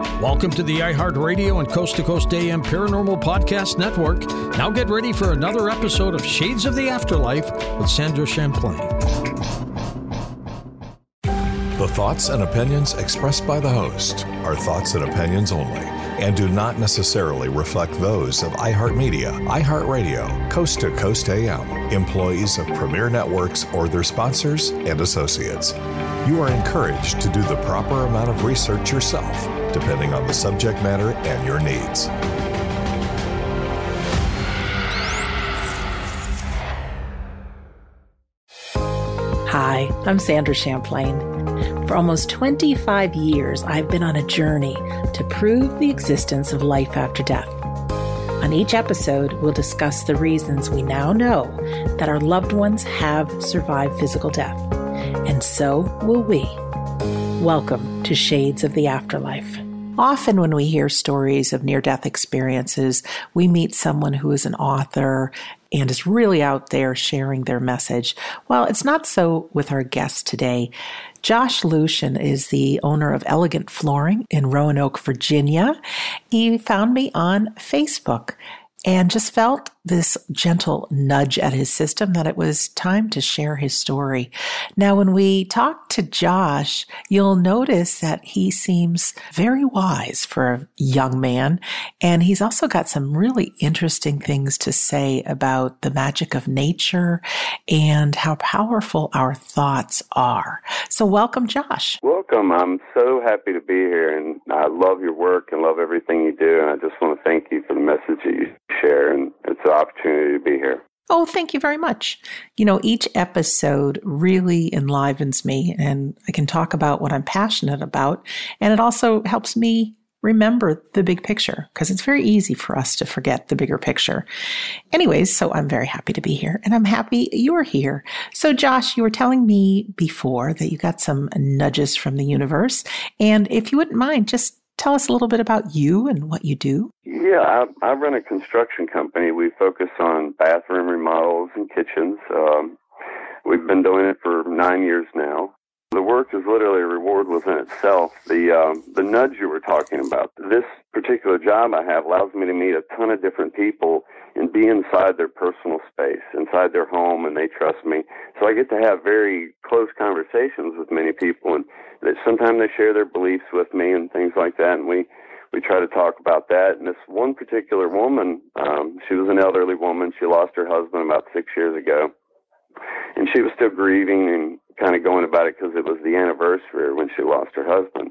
Welcome to the iHeartRadio and Coast to Coast AM Paranormal Podcast Network. Now get ready for another episode of Shades of the Afterlife with Sandra Champlain. The thoughts and opinions expressed by the host are thoughts and opinions only and do not necessarily reflect those of iHeartMedia, iHeartRadio, Coast to Coast AM, employees of Premier Networks, or their sponsors and associates. You are encouraged to do the proper amount of research yourself, depending on the subject matter and your needs. Hi, I'm Sandra Champlain. For almost 25 years, I've been on a journey to prove the existence of life after death. On each episode, we'll discuss the reasons we now know that our loved ones have survived physical death, and so will we. Welcome to Shades of the Afterlife. Often, when we hear stories of near death experiences, we meet someone who is an author and is really out there sharing their message. Well, it's not so with our guest today. Josh Lucion is the owner of Elegant Flooring in Roanoke, Virginia. He found me on Facebook and just felt this gentle nudge at his system that it was time to share his story. Now, when we talk to Josh, you'll notice that he seems very wise for a young man. And he's also got some really interesting things to say about the magic of nature and how powerful our thoughts are. So welcome, Josh. Welcome. I'm so happy to be here and I love your work and love everything you do. And I just want to thank you for the message that you share. And it's an opportunity to be here. Oh, thank you very much. You know, each episode really enlivens me and I can talk about what I'm passionate about. And it also helps me remember the big picture because it's very easy for us to forget the bigger picture. Anyways, so I'm very happy to be here and I'm happy you're here. So, Josh, you were telling me before that you got some nudges from the universe. And if you wouldn't mind, just tell us a little bit about you and what you do? Yeah, I, I run a construction company. We focus on bathroom remodels and kitchens. Um, we've been doing it for nine years now. The work is literally a reward within itself. The um, the nudge you were talking about. This particular job I have allows me to meet a ton of different people and be inside their personal space, inside their home, and they trust me. So I get to have very close conversations with many people, and that sometimes they share their beliefs with me and things like that, and we we try to talk about that. And this one particular woman, um, she was an elderly woman. She lost her husband about six years ago, and she was still grieving and kind of going about it because it was the anniversary when she lost her husband.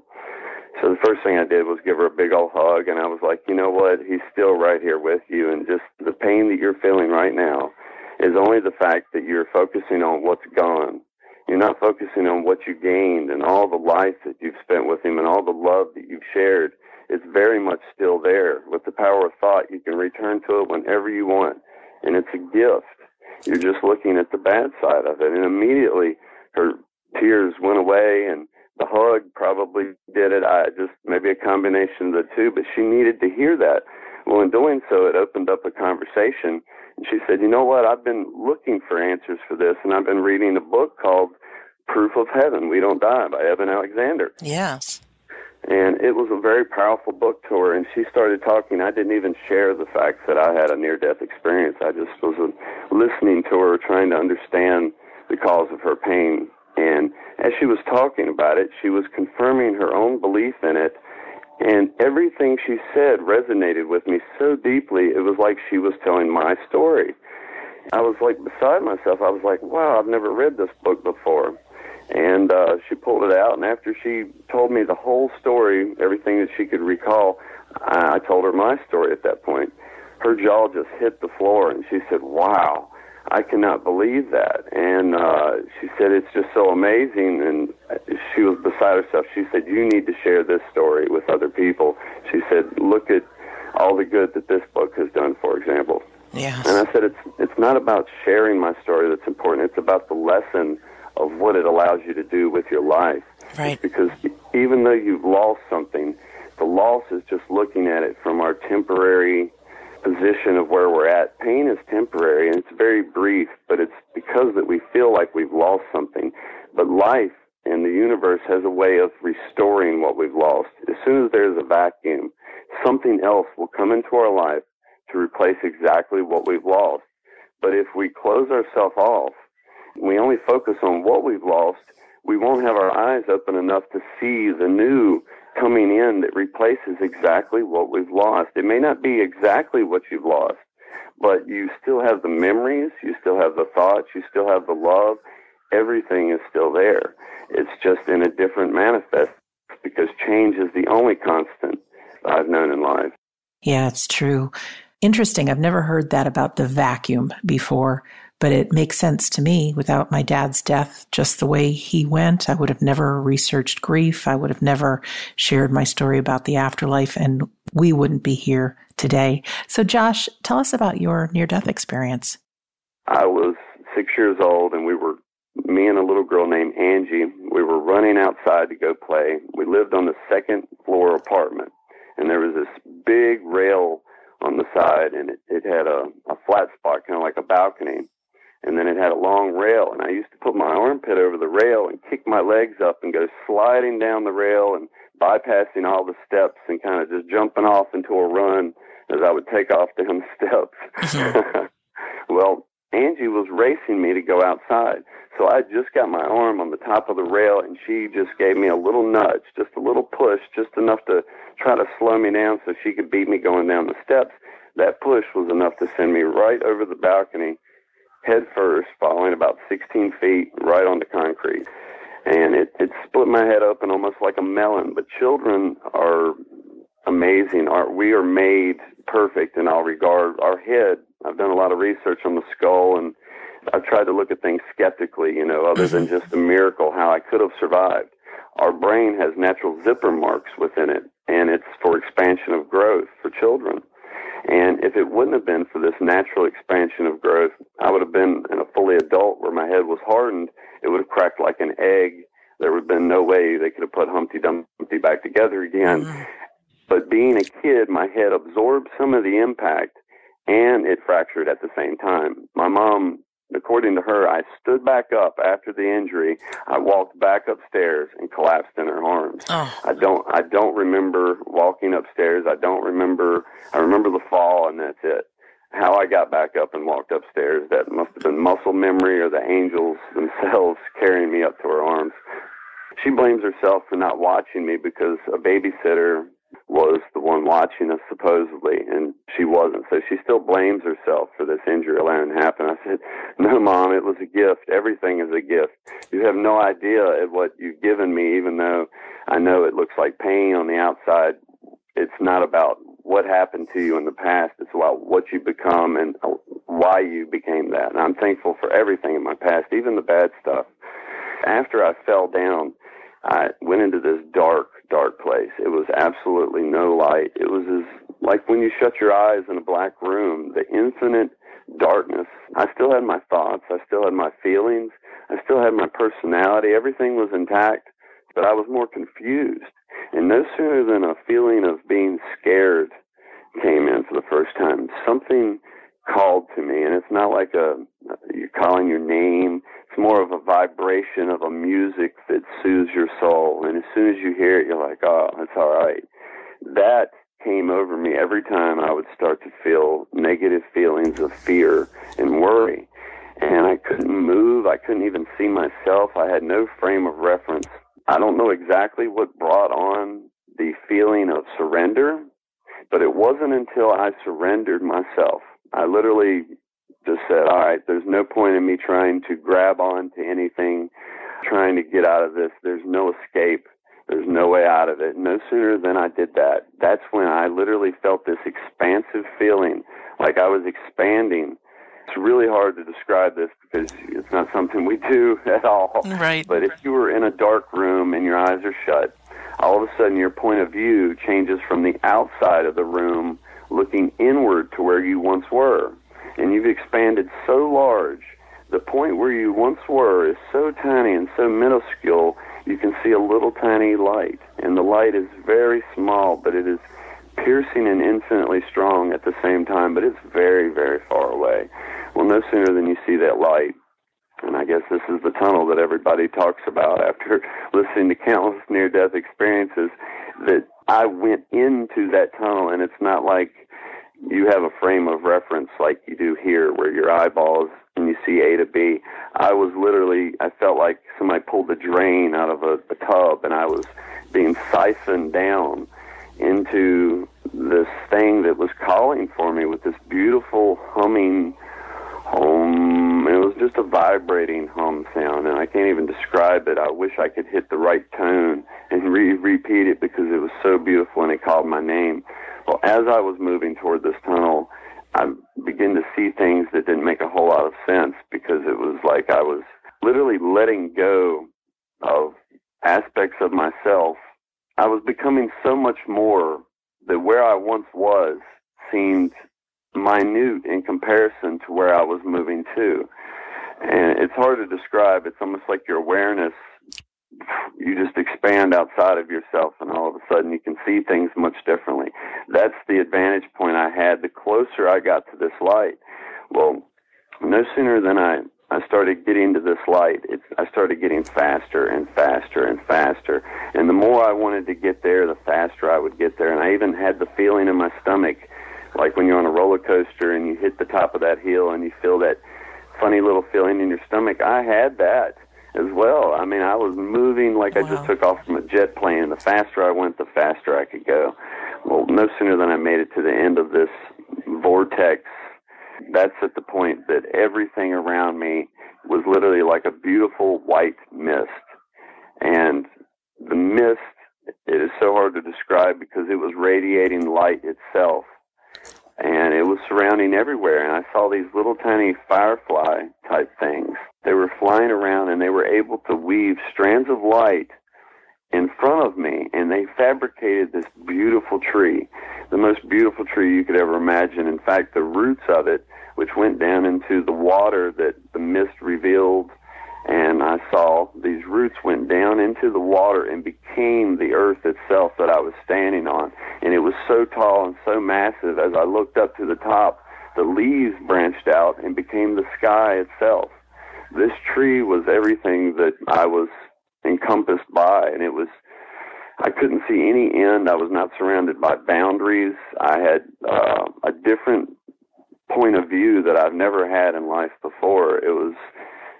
So the first thing I did was give her a big old hug, and I was like, you know what? He's still right here with you, and just the pain that you're feeling right now is only the fact that you're focusing on what's gone. You're not focusing on what you gained and all the life that you've spent with him and all the love that you've shared. It's very much still there. With the power of thought, you can return to it whenever you want, and it's a gift. You're just looking at the bad side of it, and immediately her tears went away and the hug probably did it. I just maybe a combination of the two, but she needed to hear that. Well, in doing so, it opened up a conversation. And she said, You know what? I've been looking for answers for this, and I've been reading a book called Proof of Heaven We Don't Die by Eben Alexander. Yes. And it was a very powerful book to her, and she started talking. I didn't even share the fact that I had a near death experience. I just was uh, listening to her, trying to understand the cause of her pain. And as she was talking about it, she was confirming her own belief in it. And everything she said resonated with me so deeply, it was like she was telling my story. I was like beside myself. I was like, wow, I've never read this book before. And uh, she pulled it out, and after she told me the whole story, everything that she could recall, I, I told her my story at that point. Her jaw just hit the floor, and she said, wow, I cannot believe that. And uh, she said, it's just so amazing. And she was beside herself. She said, you need to share this story with other people. She said, look at all the good that this book has done, for example. Yes. And I said, it's, it's not about sharing my story that's important. It's about the lesson of what it allows you to do with your life. Right. It's because even though you've lost something, the loss is just looking at it from our temporary position of where we're at. Pain is temporary and it's very brief, but it's because that we feel like we've lost something. But life and the universe has a way of restoring what we've lost. As soon as there's a vacuum, something else will come into our life to replace exactly what we've lost. But if we close ourselves off, we only focus on what we've lost, we won't have our eyes open enough to see the new coming in that replaces exactly what we've lost. It may not be exactly what you've lost, but you still have the memories, you still have the thoughts, you still have the love. Everything is still there. It's just in a different manifest because change is the only constant I've known in life. Yeah, it's true. Interesting. I've never heard that about the vacuum before, but it makes sense to me. Without my dad's death, just the way he went, I would have never researched grief. I would have never shared my story about the afterlife, and we wouldn't be here today. So, Josh, tell us about your near death experience. I was six years old, and we were, me and a little girl named Angie, we were running outside to go play. We lived on the second floor apartment, and there was this big rail on the side, and it, it had a, a flat spot, kind of like a balcony. And then it had a long rail, and I used to put my armpit over the rail and kick my legs up and go sliding down the rail and bypassing all the steps and kind of just jumping off into a run as I would take off down the steps. Mm-hmm. well, Angie was racing me to go outside. So I just got my arm on the top of the rail, and she just gave me a little nudge, just a little push, just enough to try to slow me down so she could beat me going down the steps. That push was enough to send me right over the balcony, head first, falling about 16 feet right onto concrete. And it, it split my head open almost like a melon. But children are amazing. Our, we are made perfect in all regard. Our head, I've done a lot of research on the skull and I've tried to look at things skeptically, you know, other than just a miracle, how I could have survived. Our brain has natural zipper marks within it, and it's for expansion of growth for children. And if it wouldn't have been for this natural expansion of growth, I would have been in a fully adult where my head was hardened. It would have cracked like an egg. There would have been no way they could have put Humpty Dumpty back together again. Mm-hmm. But being a kid, my head absorbed some of the impact and it fractured at the same time. My mom according to her, I stood back up after the injury. I walked back upstairs and collapsed in her arms. Oh. I don't I don't remember walking upstairs. I don't remember I remember the fall and that's it. How I got back up and walked upstairs, that must have been muscle memory or the angels themselves carrying me up to her arms. She blames herself for not watching me because a babysitter was the one watching us supposedly, and she wasn't. So she still blames herself for this injury allowing to happen. I said, "No, mom, it was a gift. Everything is a gift. You have no idea at what you've given me, even though I know it looks like pain on the outside. It's not about what happened to you in the past. It's about what you become and why you became that. And I'm thankful for everything in my past, even the bad stuff. After I fell down." I went into this dark, dark place. It was absolutely no light. It was as like when you shut your eyes in a black room, the infinite darkness. I still had my thoughts. I still had my feelings. I still had my personality. Everything was intact, but I was more confused. And no sooner than a feeling of being scared came in for the first time, something called to me. And it's not like a, you're calling your name it's more of a vibration of a music that soothes your soul. And as soon as you hear it, you're like, oh, it's all right. That came over me every time I would start to feel negative feelings of fear and worry. And I couldn't move. I couldn't even see myself. I had no frame of reference. I don't know exactly what brought on the feeling of surrender, but it wasn't until I surrendered myself. I literally just said, all right, there's no point in me trying to grab on to anything, trying to get out of this. There's no escape. There's no way out of it. No sooner than I did that, that's when I literally felt this expansive feeling, like I was expanding. It's really hard to describe this because it's not something we do at all. Right. But if you were in a dark room and your eyes are shut, all of a sudden your point of view changes from the outside of the room looking inward to where you once were. And you've expanded so large, the point where you once were is so tiny and so minuscule, you can see a little tiny light. And the light is very small, but it is piercing and infinitely strong at the same time, but it's very, very far away. Well, no sooner than you see that light, and I guess this is the tunnel that everybody talks about after listening to countless near death experiences, that I went into that tunnel, and it's not like you have a frame of reference like you do here, where your eyeballs and you see A to B. I was literally, I felt like somebody pulled the drain out of a, a tub, and I was being siphoned down into this thing that was calling for me with this beautiful humming hum. Just a vibrating hum sound, and I can't even describe it. I wish I could hit the right tone and re- repeat it because it was so beautiful and it called my name. Well, as I was moving toward this tunnel, I began to see things that didn't make a whole lot of sense because it was like I was literally letting go of aspects of myself. I was becoming so much more that where I once was seemed minute in comparison to where I was moving to. And it's hard to describe. It's almost like your awareness, you just expand outside of yourself, and all of a sudden you can see things much differently. That's the advantage point I had. The closer I got to this light, well, no sooner than I I started getting to this light, it's, I started getting faster and faster and faster. And the more I wanted to get there, the faster I would get there. And I even had the feeling in my stomach, like when you're on a roller coaster and you hit the top of that hill and you feel that funny little feeling in your stomach. I had that as well. I mean, I was moving like wow. I just took off from a jet plane. And the faster I went, the faster I could go. Well, no sooner than I made it to the end of this vortex that's at the point that everything around me was literally like a beautiful white mist. And the mist, it is so hard to describe because it was radiating light itself. And it was surrounding everywhere. And I saw these little tiny firefly type things. They were flying around and they were able to weave strands of light in front of me and they fabricated this beautiful tree, the most beautiful tree you could ever imagine. In fact, the roots of it, which went down into the water that the mist revealed, and I saw these roots went down into the water and became the earth itself that I was standing on. And it was so tall and so massive as I looked up to the top, the leaves branched out and became the sky itself. This tree was everything that I was encompassed by, and it was. I couldn't see any end. I was not surrounded by boundaries. I had uh, a different point of view that I've never had in life before. It was.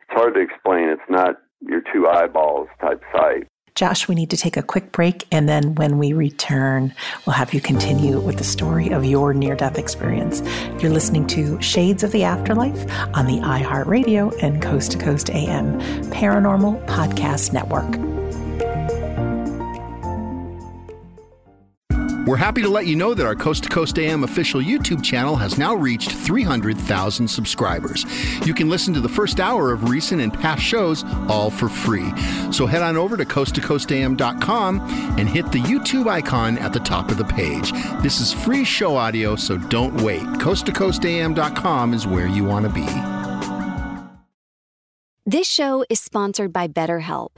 It's hard to explain. It's not your two eyeballs type sight. Josh, we need to take a quick break, and then when we return, we'll have you continue with the story of your near death experience. You're listening to Shades of the Afterlife on the iHeartRadio and Coast to Coast AM Paranormal Podcast Network. We're happy to let you know that our Coast to Coast AM official YouTube channel has now reached 300,000 subscribers. You can listen to the first hour of recent and past shows all for free. So head on over to coasttocoastam.com and hit the YouTube icon at the top of the page. This is free show audio, so don't wait. Coasttocoastam.com is where you want to be. This show is sponsored by BetterHelp.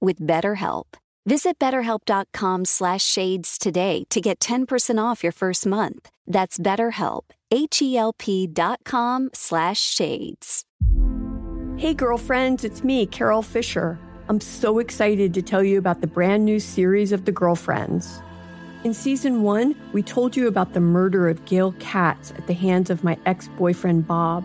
with BetterHelp. Visit betterhelp.com slash shades today to get 10% off your first month. That's betterhelp, H-E-L-P dot com slash shades. Hey girlfriends, it's me, Carol Fisher. I'm so excited to tell you about the brand new series of The Girlfriends. In season one, we told you about the murder of Gail Katz at the hands of my ex-boyfriend Bob.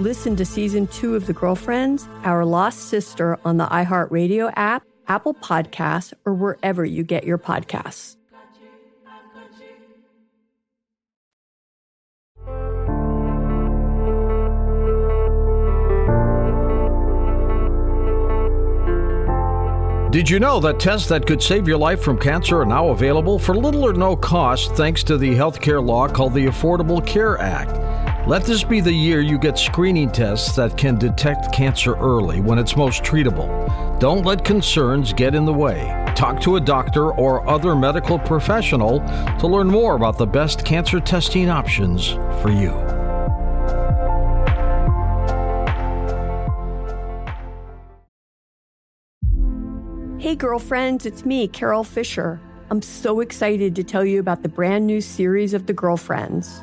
Listen to season two of The Girlfriends, Our Lost Sister on the iHeartRadio app, Apple Podcasts, or wherever you get your podcasts. Did you know that tests that could save your life from cancer are now available for little or no cost thanks to the healthcare law called the Affordable Care Act? Let this be the year you get screening tests that can detect cancer early when it's most treatable. Don't let concerns get in the way. Talk to a doctor or other medical professional to learn more about the best cancer testing options for you. Hey, girlfriends, it's me, Carol Fisher. I'm so excited to tell you about the brand new series of The Girlfriends.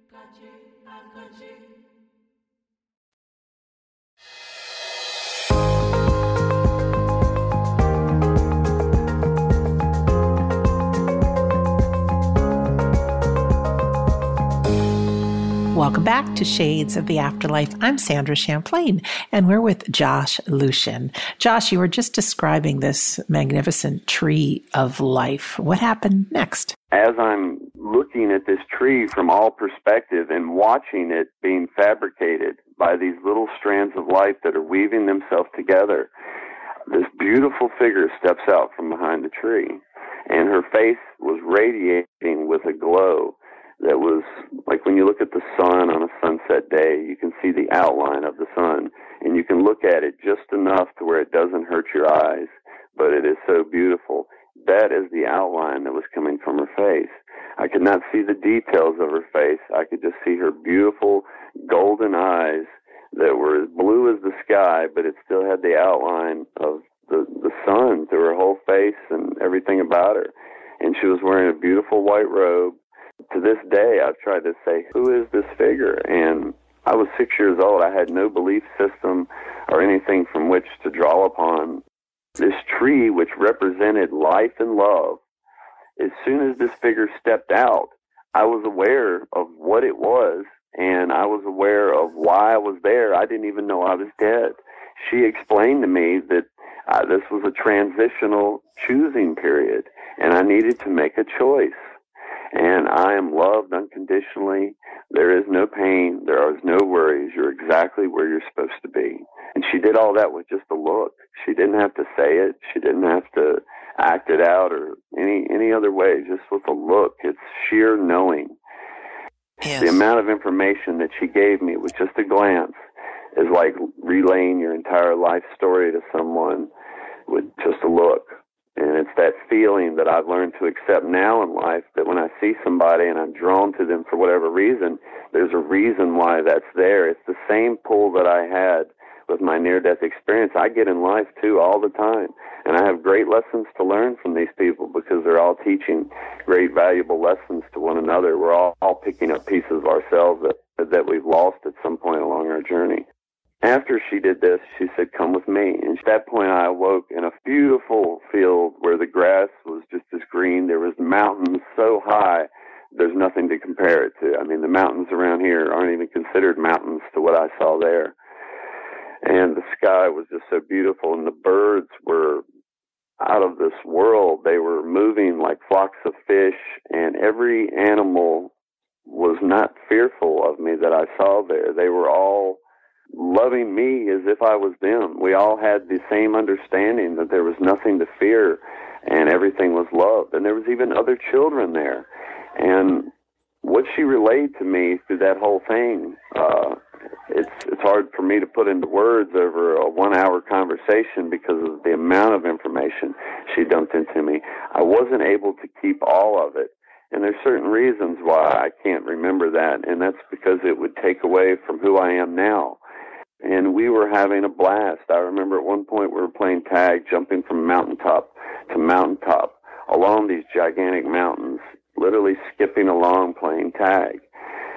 Welcome back to Shades of the Afterlife. I'm Sandra Champlain, and we're with Josh Lucion. Josh, you were just describing this magnificent tree of life. What happened next? As I'm looking at this tree from all perspective and watching it being fabricated by these little strands of life that are weaving themselves together, this beautiful figure steps out from behind the tree, and her face was radiating with a glow that was like when you look at the sun on a sunset day, you can see the outline of the sun, and you can look at it just enough to where it doesn't hurt your eyes, but it is so beautiful. That is the outline that was coming from her face. I could not see the details of her face. I could just see her beautiful golden eyes that were as blue as the sky, but it still had the outline of the, the sun through her whole face and everything about her. And she was wearing a beautiful white robe to this day, I've tried to say, who is this figure? And I was six years old. I had no belief system or anything from which to draw upon. This tree, which represented life and love, as soon as this figure stepped out, I was aware of what it was and I was aware of why I was there. I didn't even know I was dead. She explained to me that uh, this was a transitional choosing period, and I needed to make a choice. And I am loved unconditionally. There is no pain. There are no worries. You're exactly where you're supposed to be. And she did all that with just a look. She didn't have to say it. She didn't have to act it out or any any other way. Just with a look. It's sheer knowing. Yes. The amount of information that she gave me with just a glance is like relaying your entire life story to someone with just a look. And it's that feeling that I've learned to accept now in life that when I see somebody and I'm drawn to them for whatever reason, there's a reason why that's there. It's the same pull that I had with my near death experience. I get in life too all the time. And I have great lessons to learn from these people because they're all teaching great valuable lessons to one another. We're all, all picking up pieces of ourselves that, that we've lost at some point along our journey. After she did this, she said, Come with me. And at that point, I awoke in a beautiful field where the grass was just as green. There was mountains so high, there's nothing to compare it to. I mean, the mountains around here aren't even considered mountains to what I saw there. And the sky was just so beautiful, and the birds were out of this world. They were moving like flocks of fish, and every animal was not fearful of me that I saw there. They were all loving me as if I was them. We all had the same understanding that there was nothing to fear and everything was love. And there was even other children there. And what she relayed to me through that whole thing, uh, it's it's hard for me to put into words over a one hour conversation because of the amount of information she dumped into me. I wasn't able to keep all of it. And there's certain reasons why I can't remember that, and that's because it would take away from who I am now and we were having a blast. I remember at one point we were playing tag, jumping from mountaintop to mountaintop along these gigantic mountains, literally skipping along playing tag.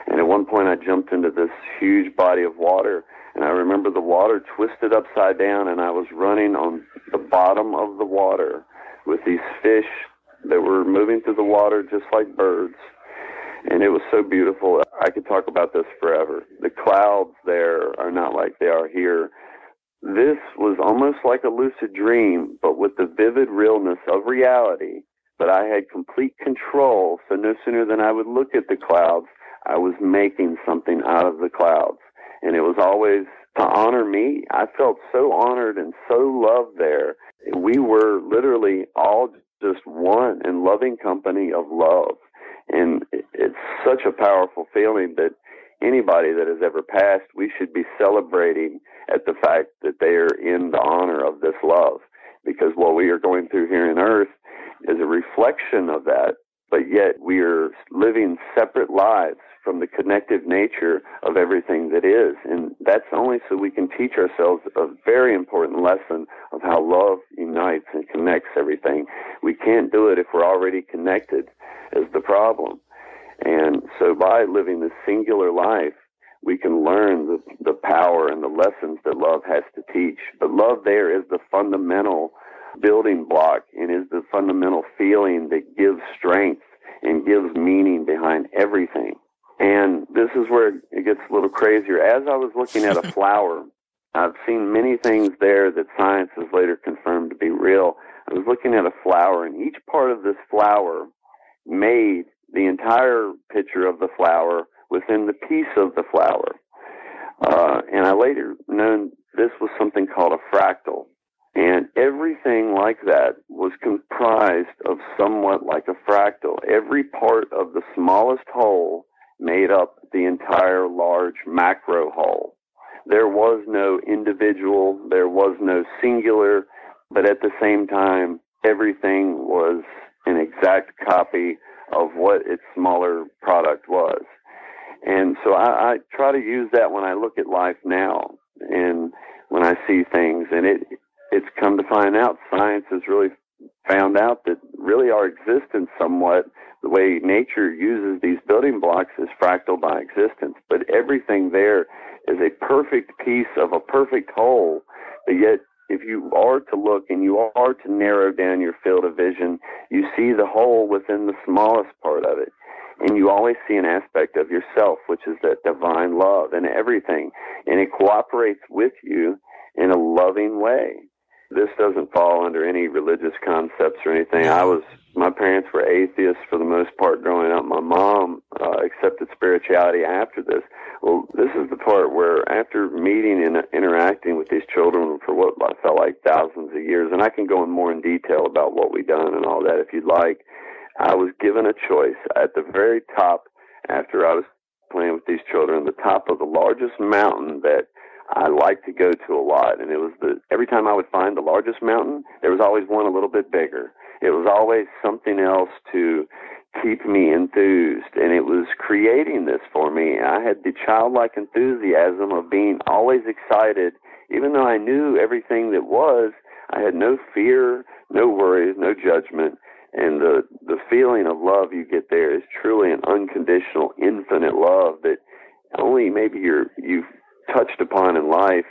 And at one point I jumped into this huge body of water, and I remember the water twisted upside down, and I was running on the bottom of the water with these fish that were moving through the water just like birds and it was so beautiful. I could talk about this forever. The clouds there are not like they are here. This was almost like a lucid dream, but with the vivid realness of reality. But I had complete control, so no sooner than I would look at the clouds, I was making something out of the clouds. And it was always to honor me. I felt so honored and so loved there. We were literally all just one in loving company of love. And it's such a powerful feeling that anybody that has ever passed, we should be celebrating at the fact that they are in the honor of this love. Because what we are going through here on earth is a reflection of that, but yet we are living separate lives from the connective nature of everything that is. And that's only so we can teach ourselves a very important lesson of how love unites and connects everything. We can't do it if we're already connected is the problem. And so by living this singular life, we can learn the, the power and the lessons that love has to teach. But love there is the fundamental building block and is the fundamental feeling that gives strength and gives meaning behind everything. And this is where it gets a little crazier. As I was looking at a flower, I've seen many things there that science has later confirmed to be real. I was looking at a flower, and each part of this flower made the entire picture of the flower within the piece of the flower. Uh, and I later known this was something called a fractal. And everything like that was comprised of somewhat like a fractal. Every part of the smallest whole made up the entire large macro whole. There was no individual, there was no singular, but at the same time, everything was an exact copy what its smaller product was. And so I, I try to use that when I look at life now and when I see things. And it it's come to find out science has really found out that really our existence somewhat the way nature uses these building blocks is fractal by existence but everything there is a perfect piece of a perfect whole but yet if you are to look and you are to narrow down your field of vision, you see the whole within the smallest part of it. and you always see an aspect of yourself, which is that divine love and everything, and it cooperates with you in a loving way. This doesn't fall under any religious concepts or anything. I was, my parents were atheists for the most part growing up. My mom uh, accepted spirituality after this. Well, this is the part where after meeting and interacting with these children for what I felt like thousands of years, and I can go in more in detail about what we've done and all that if you'd like, I was given a choice at the very top after I was playing with these children, the top of the largest mountain that I like to go to a lot. And it was the, every time I would find the largest mountain, there was always one a little bit bigger. It was always something else to keep me enthused. And it was creating this for me. I had the childlike enthusiasm of being always excited, even though I knew everything that was. I had no fear, no worries, no judgment and the the feeling of love you get there is truly an unconditional, infinite love that only maybe you're you've touched upon in life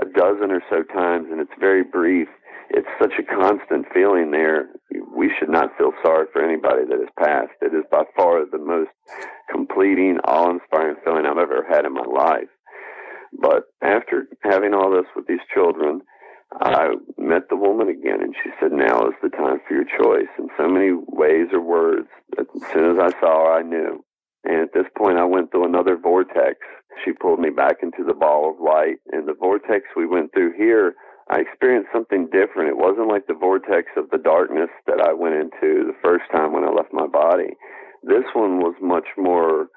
a dozen or so times, and it's very brief. It's such a constant feeling there. We should not feel sorry for anybody that has passed. It is by far the most completing, awe-inspiring feeling I've ever had in my life. But after having all this with these children, I met the woman again, and she said, "Now is the time for your choice." In so many ways or words, as soon as I saw her, I knew. And at this point, I went through another vortex. She pulled me back into the ball of light, and the vortex we went through here, I experienced something different. It wasn't like the vortex of the darkness that I went into the first time when I left my body. This one was much more.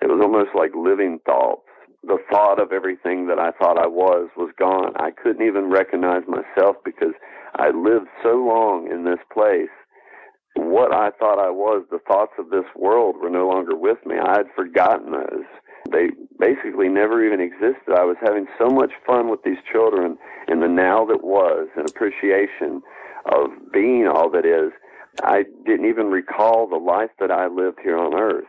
It was almost like living thoughts the thought of everything that I thought I was was gone. I couldn't even recognize myself because I lived so long in this place. What I thought I was, the thoughts of this world were no longer with me. I had forgotten those. They basically never even existed. I was having so much fun with these children in the now that was and appreciation of being all that is. I didn't even recall the life that I lived here on earth.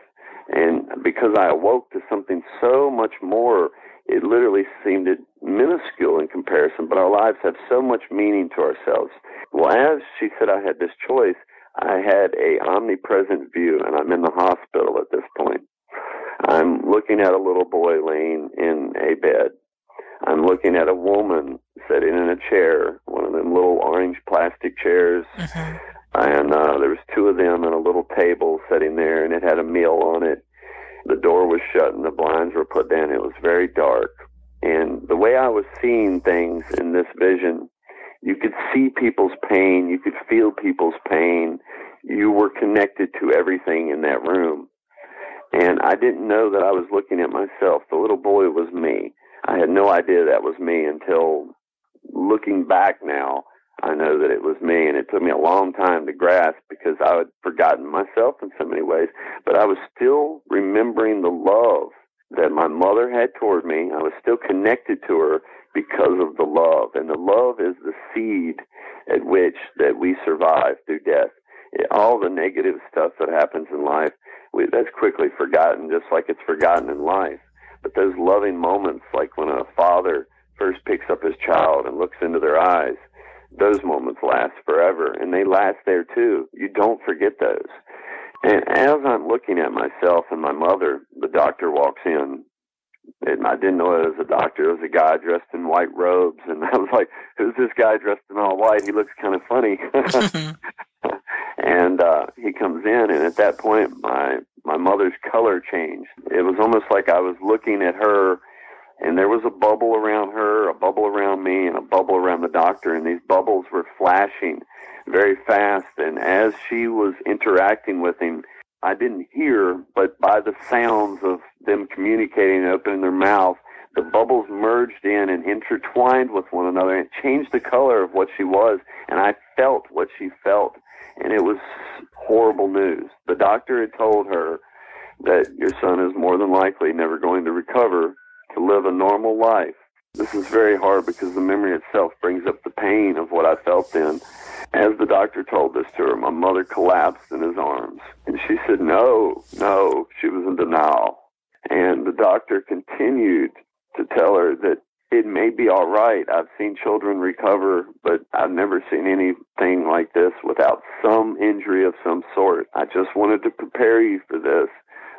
And because I awoke to something so much more, it literally seemed minuscule in comparison, but our lives have so much meaning to ourselves. Well, as she said I had this choice, I had a omnipresent view, and I'm in the hospital at this point. I'm looking at a little boy laying in a bed. I'm looking at a woman sitting in a chair, one of them little orange plastic chairs. Mm-hmm and uh, there was two of them and a little table sitting there, and it had a meal on it. The door was shut and the blinds were put down. It was very dark, and the way I was seeing things in this vision, you could see people's pain, you could feel people's pain. You were connected to everything in that room. And I didn't know that I was looking at myself. The little boy was me. I had no idea that was me until looking back now I know that it was me, and it took me a long time to grasp because I had forgotten myself in so many ways. But I was still remembering the love that my mother had toward me. I was still connected to her because of the love, and the love is the seed at which that we survive through death. All the negative stuff that happens in life, we, that's quickly forgotten, just like it's forgotten in life. But those loving moments, like when a father first picks up his child and looks into their eyes those moments last forever and they last there too. You don't forget those. And as I'm looking at myself and my mother, the doctor walks in. And I didn't know it was a doctor. It was a guy dressed in white robes. And I was like, who's this guy dressed in all white? He looks kind of funny. and uh, he comes in. And at that point, my, my mother's color changed. It was almost like I was looking at her and there was a bubble around her, a bubble around me, and a bubble around the doctor, and these bubbles were flashing very fast. And as she was interacting with him, I didn't hear, but by the sounds of them communicating opening their mouth, the bubbles merged in and intertwined with one another and changed the color of what she was. And I felt what she felt. And it was horrible news. The doctor had told her that your son is more than likely never going to recover to live a normal life. This is very hard because the memory itself brings up the pain of what I felt then. As the doctor told this to her, my mother collapsed in his arms. And she said, No, no. She was in denial. And the doctor continued to tell her that it may be all right. I've seen children recover, but I've never seen anything like this without some injury of some sort. I just wanted to prepare you for this,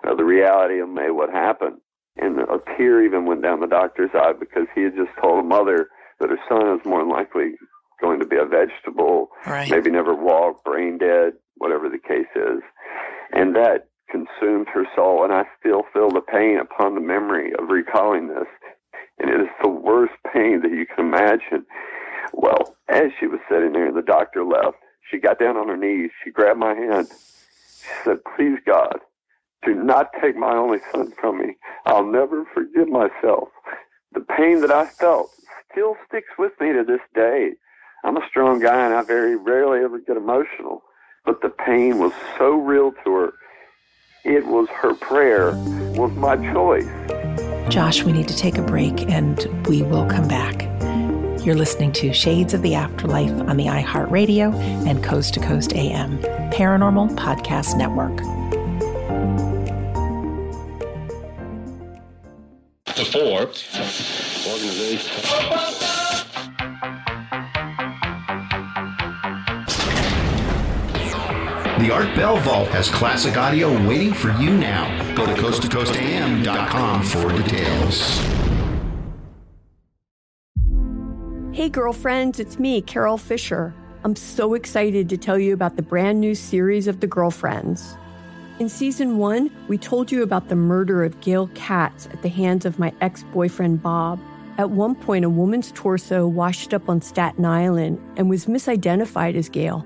uh, the reality of May what happened. And a tear even went down the doctor's eye because he had just told a mother that her son is more than likely going to be a vegetable, Right. maybe never walk, brain dead, whatever the case is. And that consumed her soul, and I still feel the pain upon the memory of recalling this. And it is the worst pain that you can imagine. Well, as she was sitting there the doctor left, she got down on her knees. She grabbed my hand. She said, Please, God, do not take my only son from me. I'll never forgive myself. The pain that I felt still sticks with me to this day. I'm a strong guy and I very rarely ever get emotional, but the pain was so real to her. It was her prayer, was my choice. Josh, we need to take a break and we will come back. You're listening to Shades of the Afterlife on the iHeartRadio and Coast to Coast AM Paranormal Podcast Network. The four. The Art Bell Vault has classic audio waiting for you now. Go to coasttocoastam.com for details. Hey, girlfriends, it's me, Carol Fisher. I'm so excited to tell you about the brand new series of The Girlfriends. In season one, we told you about the murder of Gail Katz at the hands of my ex boyfriend Bob. At one point, a woman's torso washed up on Staten Island and was misidentified as Gail.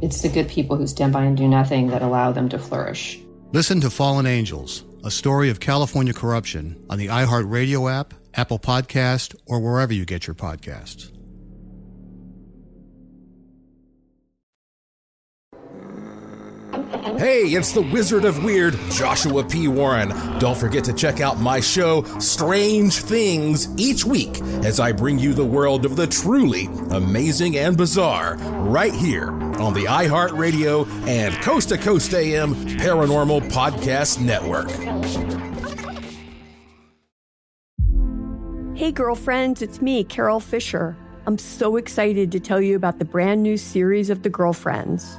It's the good people who stand by and do nothing that allow them to flourish. Listen to Fallen Angels, a story of California corruption on the iHeartRadio app, Apple Podcast, or wherever you get your podcasts. Hey, it's the Wizard of Weird, Joshua P. Warren. Don't forget to check out my show, Strange Things, each week as I bring you the world of the truly amazing and bizarre right here on the iHeartRadio and Coast to Coast AM Paranormal Podcast Network. Hey, girlfriends, it's me, Carol Fisher. I'm so excited to tell you about the brand new series of The Girlfriends.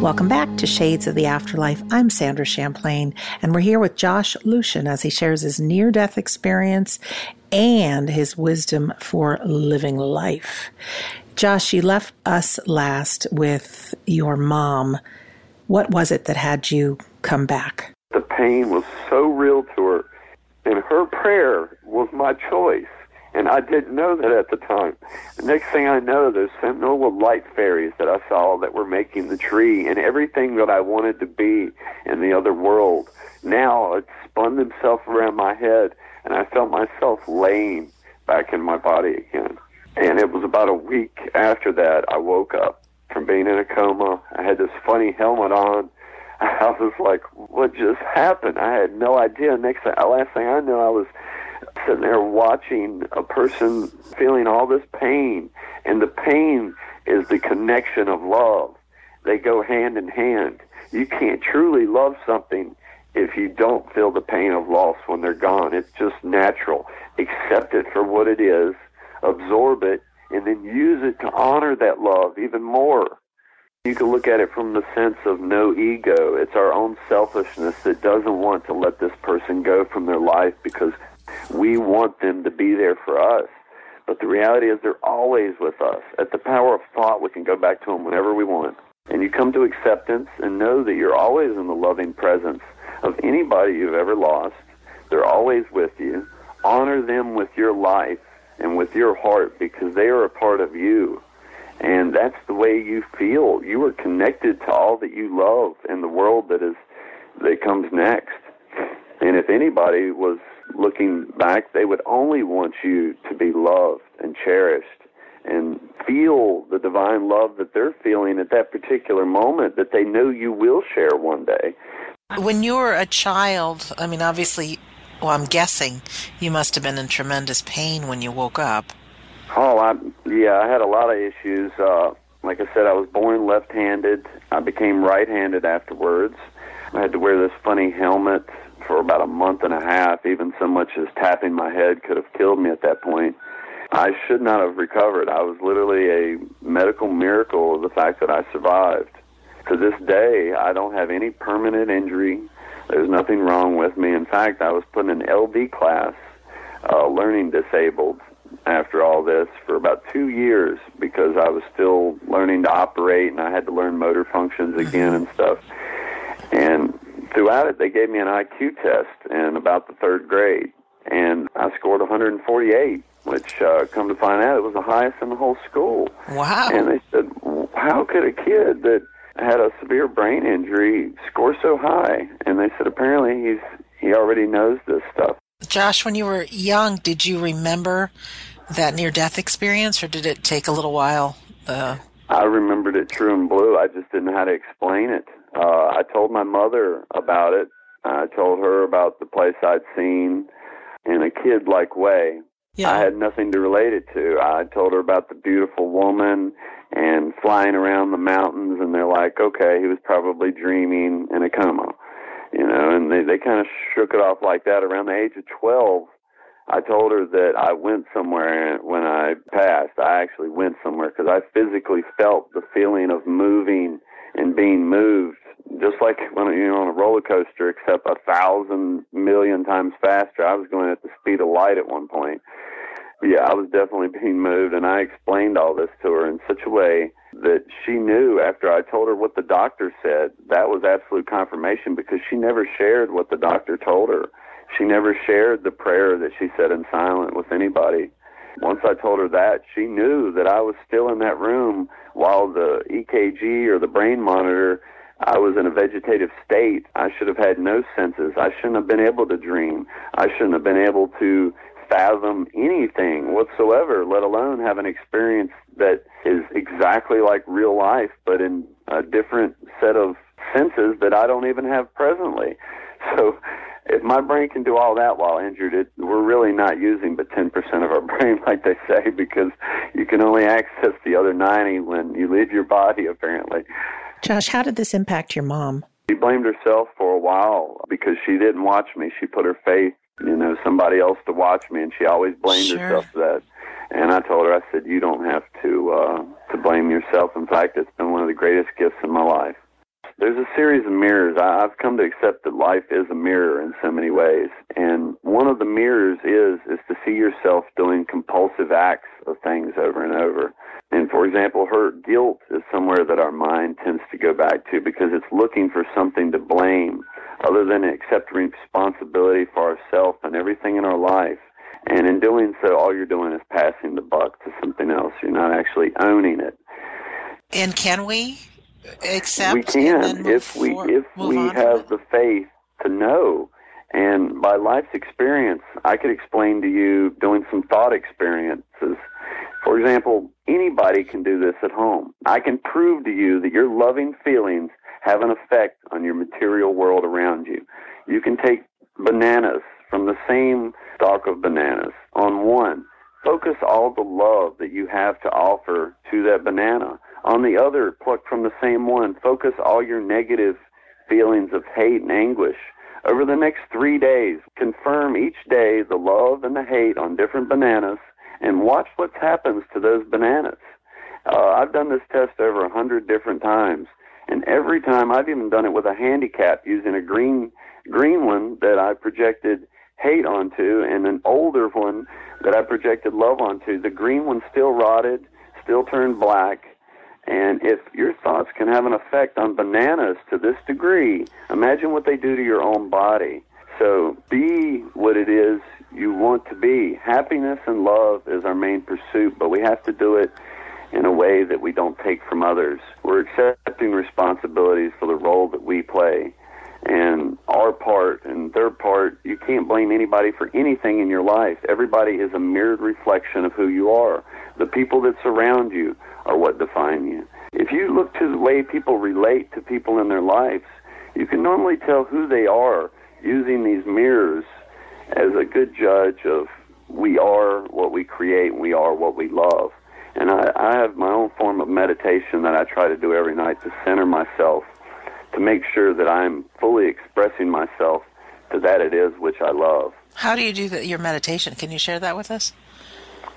Welcome back to Shades of the Afterlife. I'm Sandra Champlain, and we're here with Josh Lucion as he shares his near death experience and his wisdom for living life. Josh, you left us last with your mom. What was it that had you come back? The pain was so real to her, and her prayer was my choice. And I didn't know that at the time. The next thing I know, there's some light fairies that I saw that were making the tree, and everything that I wanted to be in the other world. Now it spun themselves around my head, and I felt myself laying back in my body again. And it was about a week after that I woke up from being in a coma. I had this funny helmet on. I was like, "What just happened?" I had no idea. Next, thing, last thing I know, I was sitting there watching a person feeling all this pain, and the pain is the connection of love. They go hand in hand. You can't truly love something if you don't feel the pain of loss when they're gone. It's just natural. Accept it for what it is, absorb it, and then use it to honor that love even more. You can look at it from the sense of no ego. It's our own selfishness that doesn't want to let this person go from their life because we want them to be there for us. But the reality is they're always with us. At the power of thought, we can go back to them whenever we want. And you come to acceptance and know that you're always in the loving presence of anybody you've ever lost. They're always with you. Honor them with your life and with your heart because they are a part of you. And that's the way you feel. You are connected to all that you love in the world that is that comes next. And if anybody was looking back, they would only want you to be loved and cherished and feel the divine love that they're feeling at that particular moment that they know you will share one day. When you were a child, I mean, obviously, well, I'm guessing you must have been in tremendous pain when you woke up. Oh, I, yeah, I had a lot of issues. Uh, like I said, I was born left-handed. I became right-handed afterwards. I had to wear this funny helmet for about a month and a half. Even so much as tapping my head could have killed me at that point. I should not have recovered. I was literally a medical miracle of the fact that I survived. To this day, I don't have any permanent injury. There's nothing wrong with me. In fact, I was put in an LD class, uh, learning disabled, after all this for about two years because I was still learning to operate and I had to learn motor functions again and stuff. And throughout it, they gave me an IQ test in about the third grade, and I scored 148, which, uh, come to find out, it was the highest in the whole school. Wow. And they said, how could a kid that had a severe brain injury score so high? And they said, apparently he's he already knows this stuff. Josh, when you were young, did you remember that near death experience, or did it take a little while? Uh... I remembered it true and blue. I just didn't know how to explain it. Uh, I told my mother about it. I told her about the place I'd seen in a kid like way. Yeah. I had nothing to relate it to. I told her about the beautiful woman and flying around the mountains, and they're like, okay, he was probably dreaming in a coma, you know, and they, they kind of shook it off like that. Around the age of 12, I told her that I went somewhere when I passed. I actually went somewhere because I physically felt the feeling of moving and being moved, just like when you're on a roller coaster, except a thousand million times faster. I was going at the speed of light at one point. Yeah, I was definitely being moved, and I explained all this to her in such a way that she knew after I told her what the doctor said. That was absolute confirmation because she never shared what the doctor told her. She never shared the prayer that she said in silent with anybody. Once I told her that, she knew that I was still in that room while the EKG or the brain monitor, I was in a vegetative state. I should have had no senses. I shouldn't have been able to dream. I shouldn't have been able to fathom anything whatsoever, let alone have an experience that is exactly like real life, but in a different set of senses that I don't even have presently. So if my brain can do all that while injured, it, we're really not using but 10% of our brain, like they say, because you can only access the other 90 when you leave your body, apparently. Josh, how did this impact your mom? She blamed herself for a while because she didn't watch me. She put her faith, you know, somebody else to watch me, and she always blamed Sure. herself for that. And I told her, I said, you don't have to uh, to blame yourself. In fact, it's been one of the greatest gifts in my life. There's a series of mirrors. I've come to accept that life is a mirror in so many ways, and one of the mirrors is is to see yourself doing compulsive acts of things over and over. And for example, her guilt is somewhere that our mind tends to go back to because it's looking for something to blame other than accepting responsibility for ourselves and everything in our life. And in doing so, all you're doing is passing the buck to something else. You're not actually owning it. And can we accept? we can if we for- if we have the faith to know. And by life's experience i could explain to you doing some thought experiences. For example anybody can do this at home. I can prove to you that your loving feelings have an effect on your material world around you. You can take bananas from the same stalk of bananas. On one focus all the love that you have to offer to that banana. On the other, pluck from the same one, focus all your negative feelings of hate and anguish. Over the next three days, confirm each day the love and the hate on different bananas and watch what happens to those bananas. Uh, I've done this test over a hundred different times, and every time I've even done it with a handicap using a green green one that I projected hate onto and an older one that I projected love onto. The green one still rotted, still turned black. And if your thoughts can have an effect on bananas to this degree, imagine what they do to your own body. So be what it is you want to be. Happiness and love is our main pursuit, but we have to do it in a way that we don't take from others. We're accepting responsibilities for the role that we play and our part and their part. You can't blame anybody for anything in your life. Everybody is a mirrored reflection of who you are. The people that surround you are what define you. If you look to the way people relate to people in their lives, you can normally tell who they are using these mirrors as a good judge of we are what we create and we are what we love. And I, I have my own form of meditation that I try to do every night to center myself, to make sure that I'm fully expressing myself to that it is which I love. How do you do the, your meditation? Can you share that with us?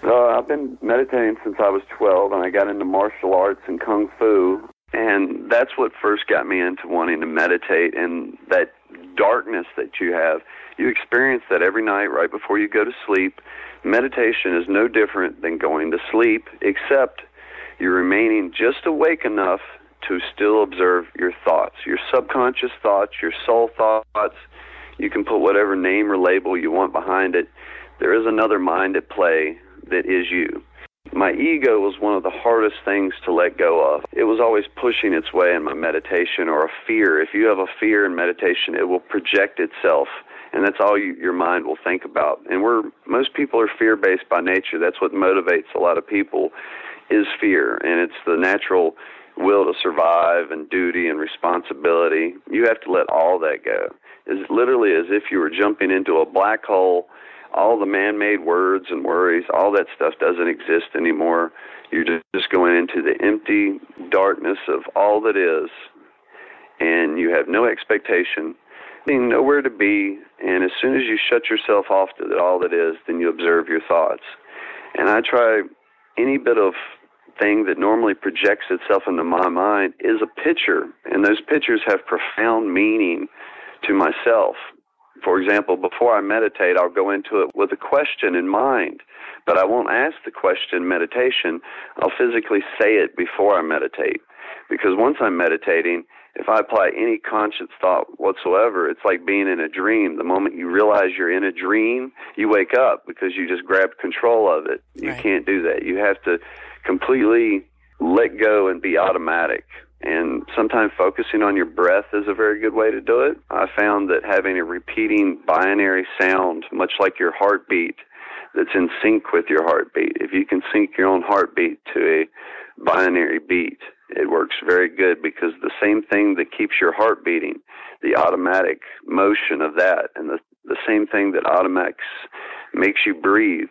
Uh, I've been meditating since I was 12, and I got into martial arts and kung fu, and that's what first got me into wanting to meditate. And that darkness that you have, you experience that every night right before you go to sleep. Meditation is no different than going to sleep, except you're remaining just awake enough to still observe your thoughts, your subconscious thoughts, your soul thoughts. You can put whatever name or label you want behind it. There is another mind at play that is you. My ego was one of the hardest things to let go of. It was always pushing its way in my meditation or a fear. If you have a fear in meditation, it will project itself and that's all you, your mind will think about. And we're most people are fear based by nature. That's what motivates a lot of people is fear, and it's the natural will to survive and duty and responsibility. You have to let all that go. It's literally as if you were jumping into a black hole. All the man-made words and worries, all that stuff doesn't exist anymore. You're just- going into the empty darkness of all that is, and you have no expectation, nowhere to be. And as soon as you shut yourself off to all that is, then you observe your thoughts. And I try any bit of thing that normally projects itself into my mind is a picture, and those pictures have profound meaning to myself. For example, before I meditate, I'll go into it with a question in mind, but I won't ask the question meditation. I'll physically say it before I meditate. Because once I'm meditating, if I apply any conscious thought whatsoever, it's like being in a dream. The moment you realize you're in a dream, you wake up because you just grabbed control of it. You Right. can't do that. You have to completely let go and be automatic. And sometimes focusing on your breath is a very good way to do it. I found that having a repeating binary sound, much like your heartbeat, that's in sync with your heartbeat. If you can sync your own heartbeat to a binary beat, it works very good because the same thing that keeps your heart beating, the automatic motion of that, and the, the same thing that automatics makes you breathe,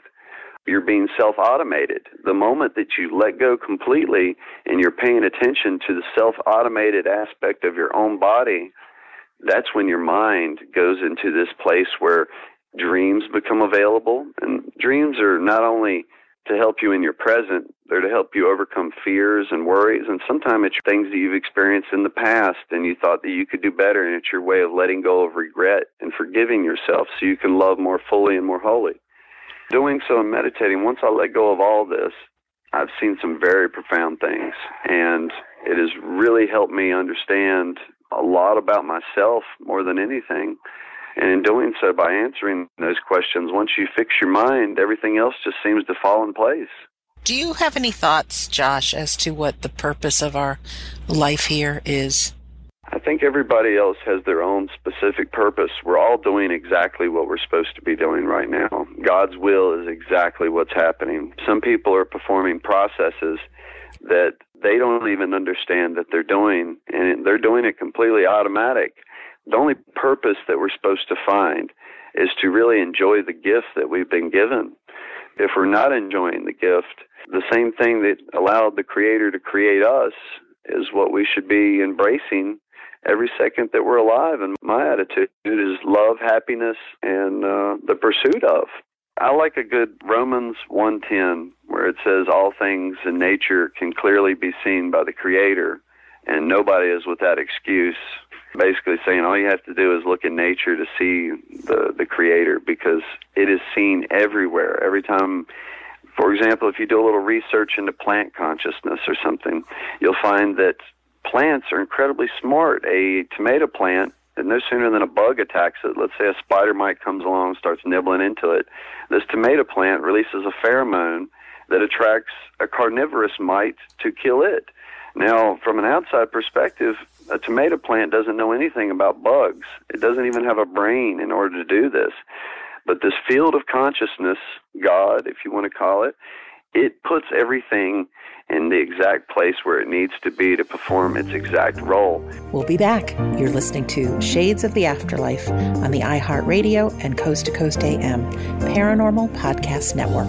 you're being self automated. The moment that you let go completely and you're paying attention to the self automated aspect of your own body, that's when your mind goes into this place where dreams become available. And dreams are not only to help you in your present, they're to help you overcome fears and worries. And sometimes it's things that you've experienced in the past and you thought that you could do better. And it's your way of letting go of regret and forgiving yourself so you can love more fully and more wholly. Doing so and meditating, once I let go of all this, I've seen some very profound things. And it has really helped me understand a lot about myself more than anything. And in doing so, by answering those questions, once you fix your mind, everything else just seems to fall in place. Do you have any thoughts, Josh, as to what the purpose of our life here is? Think everybody else has their own specific purpose. We're all doing exactly what we're supposed to be doing right now. God's will is exactly what's happening. Some people are performing processes that they don't even understand that they're doing, and they're doing it completely automatic. The only purpose that we're supposed to find is to really enjoy the gift that we've been given. If we're not enjoying the gift, the same thing that allowed the Creator to create us is what we should be embracing every second that we're alive. And my attitude is love, happiness, and uh, the pursuit of. I like a good Romans 1:10 where it says all things in nature can clearly be seen by the creator and nobody is without excuse. Basically saying all you have to do is look in nature to see the the creator because it is seen everywhere. Every time for example, if you do a little research into plant consciousness or something, you'll find that plants are incredibly smart. A tomato plant, no sooner than a bug attacks it, let's say a spider mite comes along and starts nibbling into it, this tomato plant releases a pheromone that attracts a carnivorous mite to kill it. Now, from an outside perspective, a tomato plant doesn't know anything about bugs. It doesn't even have a brain in order to do this. But this field of consciousness, God, if you want to call it, it puts everything in the exact place where it needs to be to perform its exact role. We'll be back. You're listening to Shades of the Afterlife on the iHeartRadio and Coast to Coast AM Paranormal Podcast Network.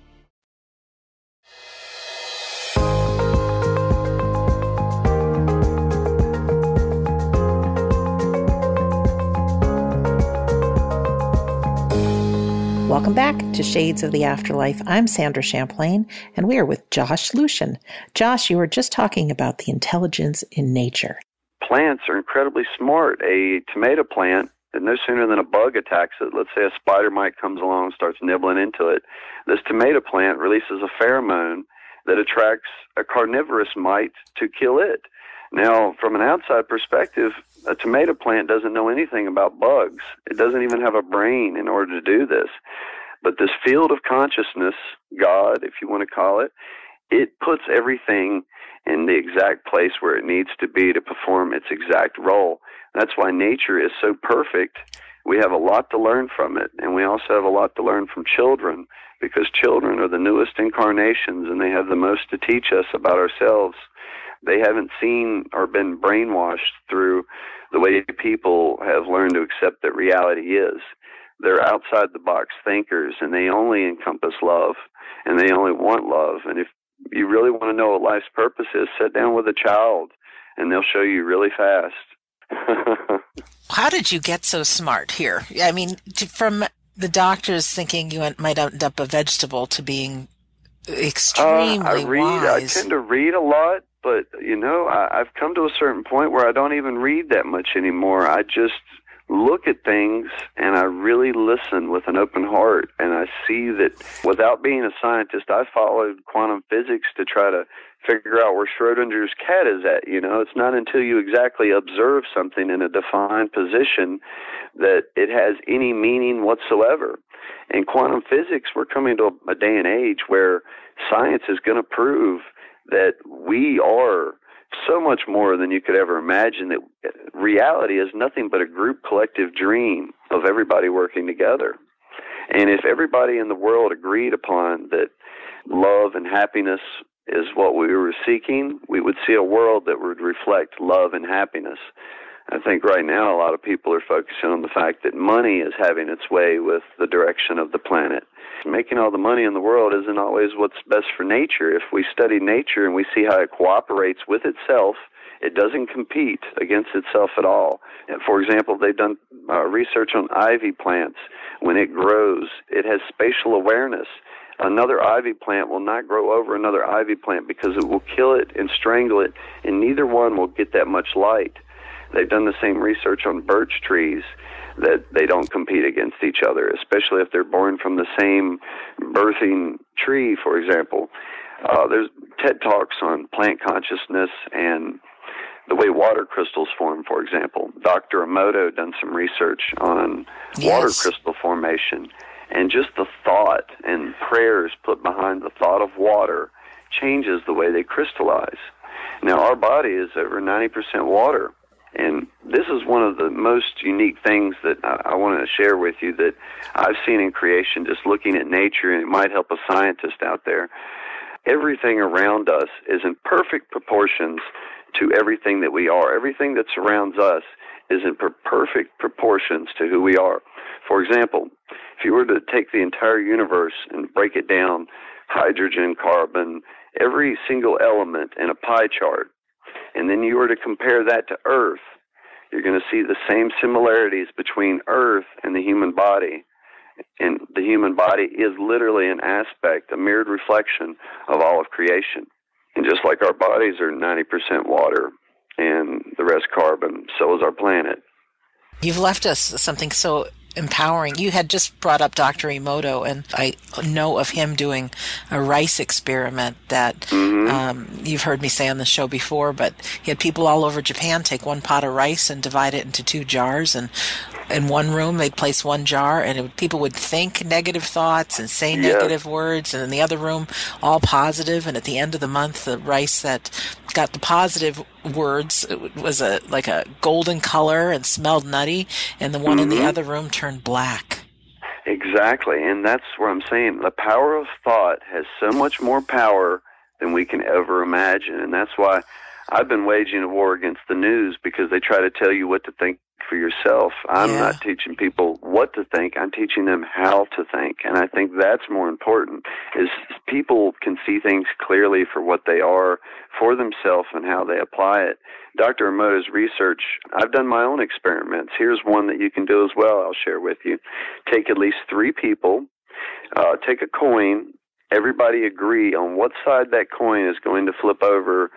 Welcome back to Shades of the Afterlife. I'm Sandra Champlain, and we are with Josh Lucion. Josh, you were just talking about the intelligence in nature. Plants are incredibly smart. A tomato plant, no sooner than a bug attacks it, let's say a spider mite comes along and starts nibbling into it, this tomato plant releases a pheromone that attracts a carnivorous mite to kill it. Now, from an outside perspective, a tomato plant doesn't know anything about bugs. It doesn't even have a brain in order to do this. But this field of consciousness, God, if you want to call it, it puts everything in the exact place where it needs to be to perform its exact role. That's why nature is so perfect. We have a lot to learn from it, and we also have a lot to learn from children because children are the newest incarnations and they have the most to teach us about ourselves they haven't seen or been brainwashed through the way people have learned to accept that reality is. They're outside the box thinkers and they only encompass love and they only want love. And if you really want to know what life's purpose is, sit down with a child and they'll show you really fast. How did you get so smart here? I mean, from the doctors thinking you might end up a vegetable to being extremely uh, I read. wise. I tend to read a lot, but you know, I, I've come to a certain point where I don't even read that much anymore. I just look at things and I really listen with an open heart. And I see that without being a scientist, I followed quantum physics to try to figure out where Schrodinger's cat is at. You know, it's not until you exactly observe something in a defined position that it has any meaning whatsoever. In quantum physics, we're coming to a, day and age where science is going to prove that we are so much more than you could ever imagine that reality is nothing but a group collective dream of everybody working together. And if everybody in the world agreed upon that love and happiness is what we were seeking, we would see a world that would reflect love and happiness. I think right now a lot of people are focusing on the fact that money is having its way with the direction of the planet. Making all the money in the world isn't always what's best for nature. If we study nature and we see how it cooperates with itself, it doesn't compete against itself at all. For example, they've done uh, research on ivy plants. When it grows, it has spatial awareness. Another ivy plant will not grow over another ivy plant because it will kill it and strangle it, and neither one will get that much light. They've done the same research on birch trees that they don't compete against each other, especially if they're born from the same birthing tree, for example. Uh, there's TED Talks on plant consciousness and the way water crystals form, for example. Dr. Emoto done some research on yes. water crystal formation, and just the thought and prayers put behind the thought of water changes the way they crystallize. Now, our body is over 90% water. And this is one of the most unique things that I, I want to share with you that I've seen in creation, just looking at nature, and it might help a scientist out there. Everything around us is in perfect proportions to everything that we are. Everything that surrounds us is in per- perfect proportions to who we are. For example, if you were to take the entire universe and break it down, hydrogen, carbon, every single element in a pie chart, and then you were to compare that to Earth, you're going to see the same similarities between Earth and the human body. And the human body is literally an aspect, a mirrored reflection of all of creation. And just like our bodies are 90% water and the rest carbon, so is our planet. You've left us something so empowering. You had just brought up Dr. Emoto, and I know of him doing a rice experiment that mm-hmm. um, you've heard me say on the show before. But he had people all over Japan take one pot of rice and divide it into two jars, and in one room they'd place one jar and would, people would think negative thoughts and say negative words and in the other room all positive and at the end of the month the rice that got the positive words was a like a golden color and smelled nutty and the one mm-hmm. in the mm-hmm. other room turned black exactly and that's what i'm saying the power of thought has so much more power than we can ever imagine and that's why I've been waging a war against the news because they try to tell you what to think for yourself. I'm yeah. not teaching people what to think. I'm teaching them how to think. And I think that's more important is people can see things clearly for what they are for themselves and how they apply it. Dr. Emoto's research, I've done my own experiments. Here's one that you can do as well. I'll share with you. Take at least three people, uh, take a coin, everybody agree on what side that coin is going to flip over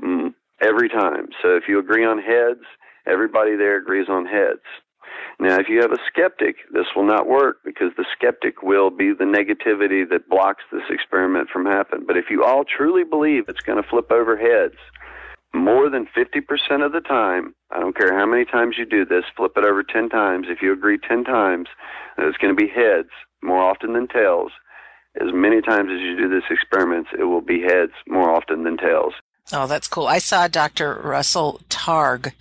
mm, every time. So if you agree on heads, everybody there agrees on heads. Now, if you have a skeptic, this will not work because the skeptic will be the negativity that blocks this experiment from happening. But if you all truly believe it's going to flip over heads, more than 50% of the time, I don't care how many times you do this, flip it over 10 times. If you agree 10 times it's going to be heads more often than tails, as many times as you do this experiment, it will be heads more often than tails. Oh, that's cool. I saw Dr. Russell Targ.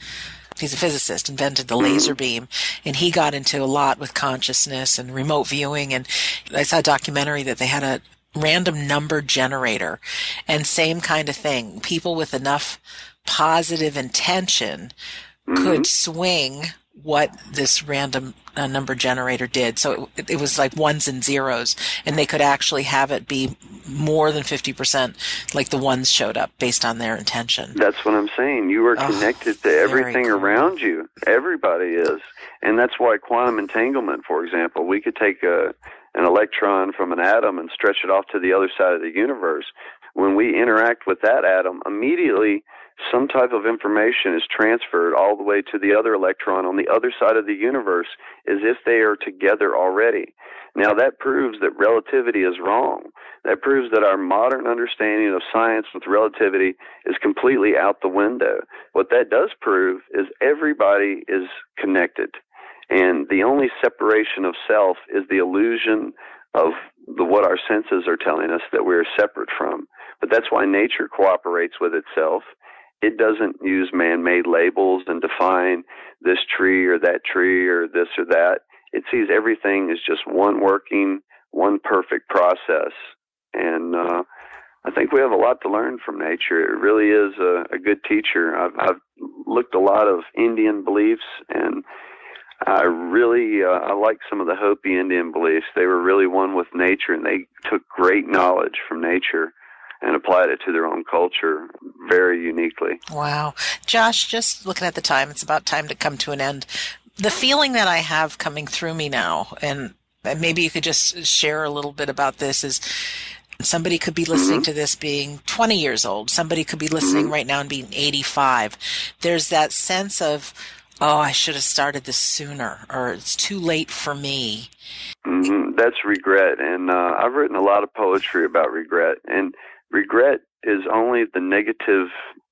He's a physicist, invented the laser beam, and he got into a lot with consciousness and remote viewing. And I saw a documentary that they had a random number generator and same kind of thing. People with enough positive intention mm-hmm. could swing what this random uh, number generator did. So it, it, was like ones and zeros, and they could actually have it be more than 50%, like the ones showed up based on their intention. That's what I'm saying. You are oh, connected to everything cool. around you. Everybody is. And that's why quantum entanglement, for example, we could take a, an electron from an atom and stretch it off to the other side of the universe. When we interact with that atom, immediately some type of information is transferred all the way to the other electron on the other side of the universe as if they are together already. Now, that proves that relativity is wrong. That proves that our modern understanding of science with relativity is completely out the window. What that does prove is everybody is connected. And the only separation of self is the illusion of the, what our senses are telling us that we're separate from. But that's why nature cooperates with itself it doesn't use man-made labels and define this tree or that tree or this or that. It sees everything as just one working, one perfect process. And uh, I think we have a lot to learn from nature. It really is a, a good teacher. I've, I've looked a lot of Indian beliefs, and I really uh, I like some of the Hopi Indian beliefs. They were really one with nature, and they took great knowledge from nature and applied it to their own culture very uniquely. Wow. Josh, just looking at the time, it's about time to come to an end. The feeling that I have coming through me now, and maybe you could just share a little bit about this, is somebody could be listening mm-hmm. to this being 20 years old. Somebody could be listening mm-hmm. right now and being 85. There's that sense of, oh, I should have started this sooner, or it's too late for me. Mm-hmm. That's regret. And uh, I've written a lot of poetry about regret. And regret is only the negative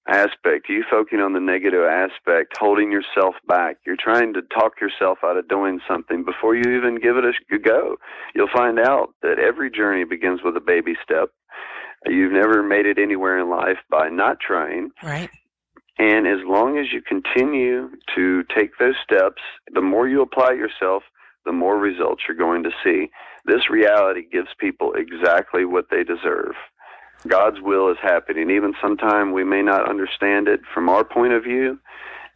aspect. You focusing on the negative aspect, holding yourself back. You're trying to talk yourself out of doing something before you even give it a go. You'll find out that every journey begins with a baby step. You've never made it anywhere in life by not trying. Right. And as long as you continue to take those steps, the more you apply yourself, the more results you're going to see. This reality gives people exactly what they deserve. God's will is happening. Even sometime we may not understand it from our point of view.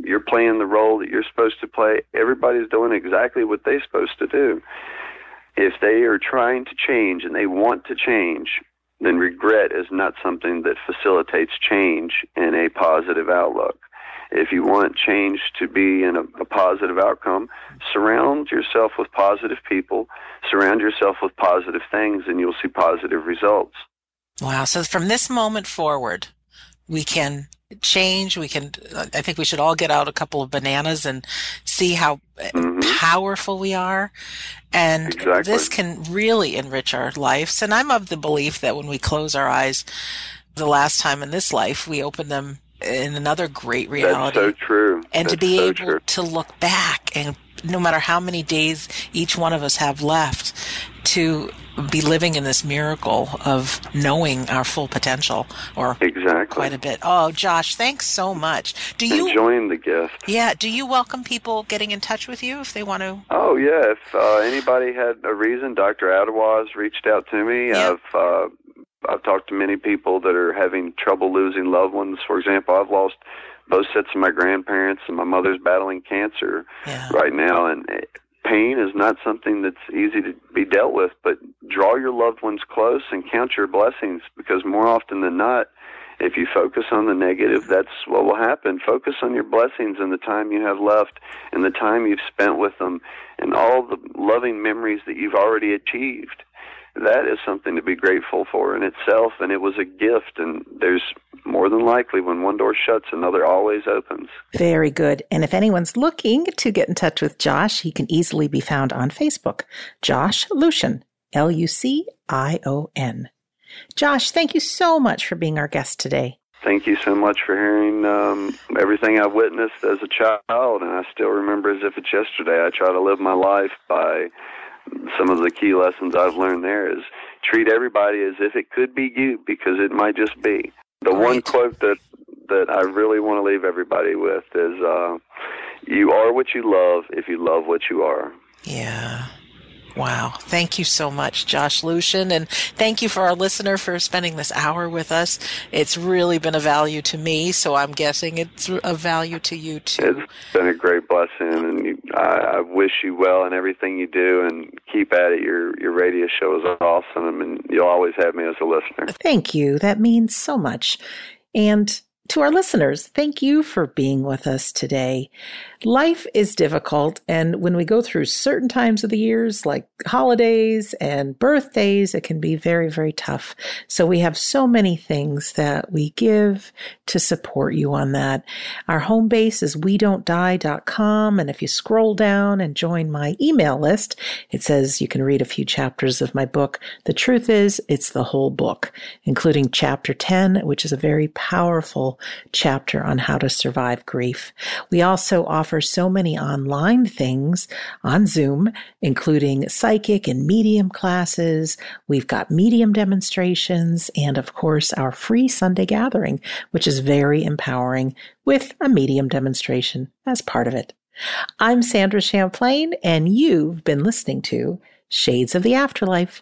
You're playing the role that you're supposed to play. Everybody's doing exactly what they're supposed to do. If they are trying to change and they want to change, then regret is not something that facilitates change in a positive outlook. If you want change to be in a, a positive outcome, surround yourself with positive people, surround yourself with positive things, and you'll see positive results. Wow. So from this moment forward, we can change. We can, I think we should all get out a couple of bananas and see how mm-hmm. powerful we are. And exactly. this can really enrich our lives. And I'm of the belief that when we close our eyes the last time in this life, we open them in another great reality. That's so true. And That's to be so able true. to look back and no matter how many days each one of us have left to be living in this miracle of knowing our full potential or exactly quite a bit. Oh, Josh, thanks so much. Do you enjoying the gift? Yeah. Do you welcome people getting in touch with you if they want to? Oh yeah. If uh, anybody had a reason, Dr. Adawaz reached out to me. Yep. I've uh, I've talked to many people that are having trouble losing loved ones. For example, I've lost both sets of my grandparents, and my mother's battling cancer yeah. right now, and eh, pain is not something that's easy to be dealt with, but draw your loved ones close and count your blessings because more often than not, if you focus on the negative, that's what will happen. Focus on your blessings and the time you have left and the time you've spent with them and all the loving memories that you've already achieved that is something to be grateful for in itself and it was a gift and there's more than likely when one door shuts another always opens. Very good. And if anyone's looking to get in touch with josh he can easily be found on facebook. Josh Lucion l-u-c-i-o-n josh thank you so much for being our guest today. Thank you so much for hearing um, everything I've witnessed as a child, and I still remember as if it's yesterday. I try to live my life by some of the key lessons I've learned there is treat everybody as if it could be you because it might just be. The Great. one quote that that I really want to leave everybody with is uh, you are what you love if you love what you are. Yeah. Wow. Thank you so much, Josh Lucion. And thank you for our listener for spending this hour with us. It's really been a value to me, so I'm guessing it's a value to you too. It's been a great blessing, and you, I, I wish you well in everything you do, and keep at it. Your your radio show is awesome, and you'll always have me as a listener. Thank you. That means so much. And to our listeners, thank you for being with us today. Life is difficult, and when we go through certain times of the years, like holidays and birthdays, it can be very, very tough. So we have so many things that we give to support you on that. Our home base is we don't and if you scroll down and join my email list, it says you can read a few chapters of my book. The truth is, it's the whole book, including chapter 10, which is a very powerful chapter on how to survive grief. We also offer so many online things on Zoom, including psychic and medium classes. We've got medium demonstrations and of course our free Sunday gathering, which is very empowering with a medium demonstration as part of it. I'm Sandra Champlain and you've been listening to Shades of the Afterlife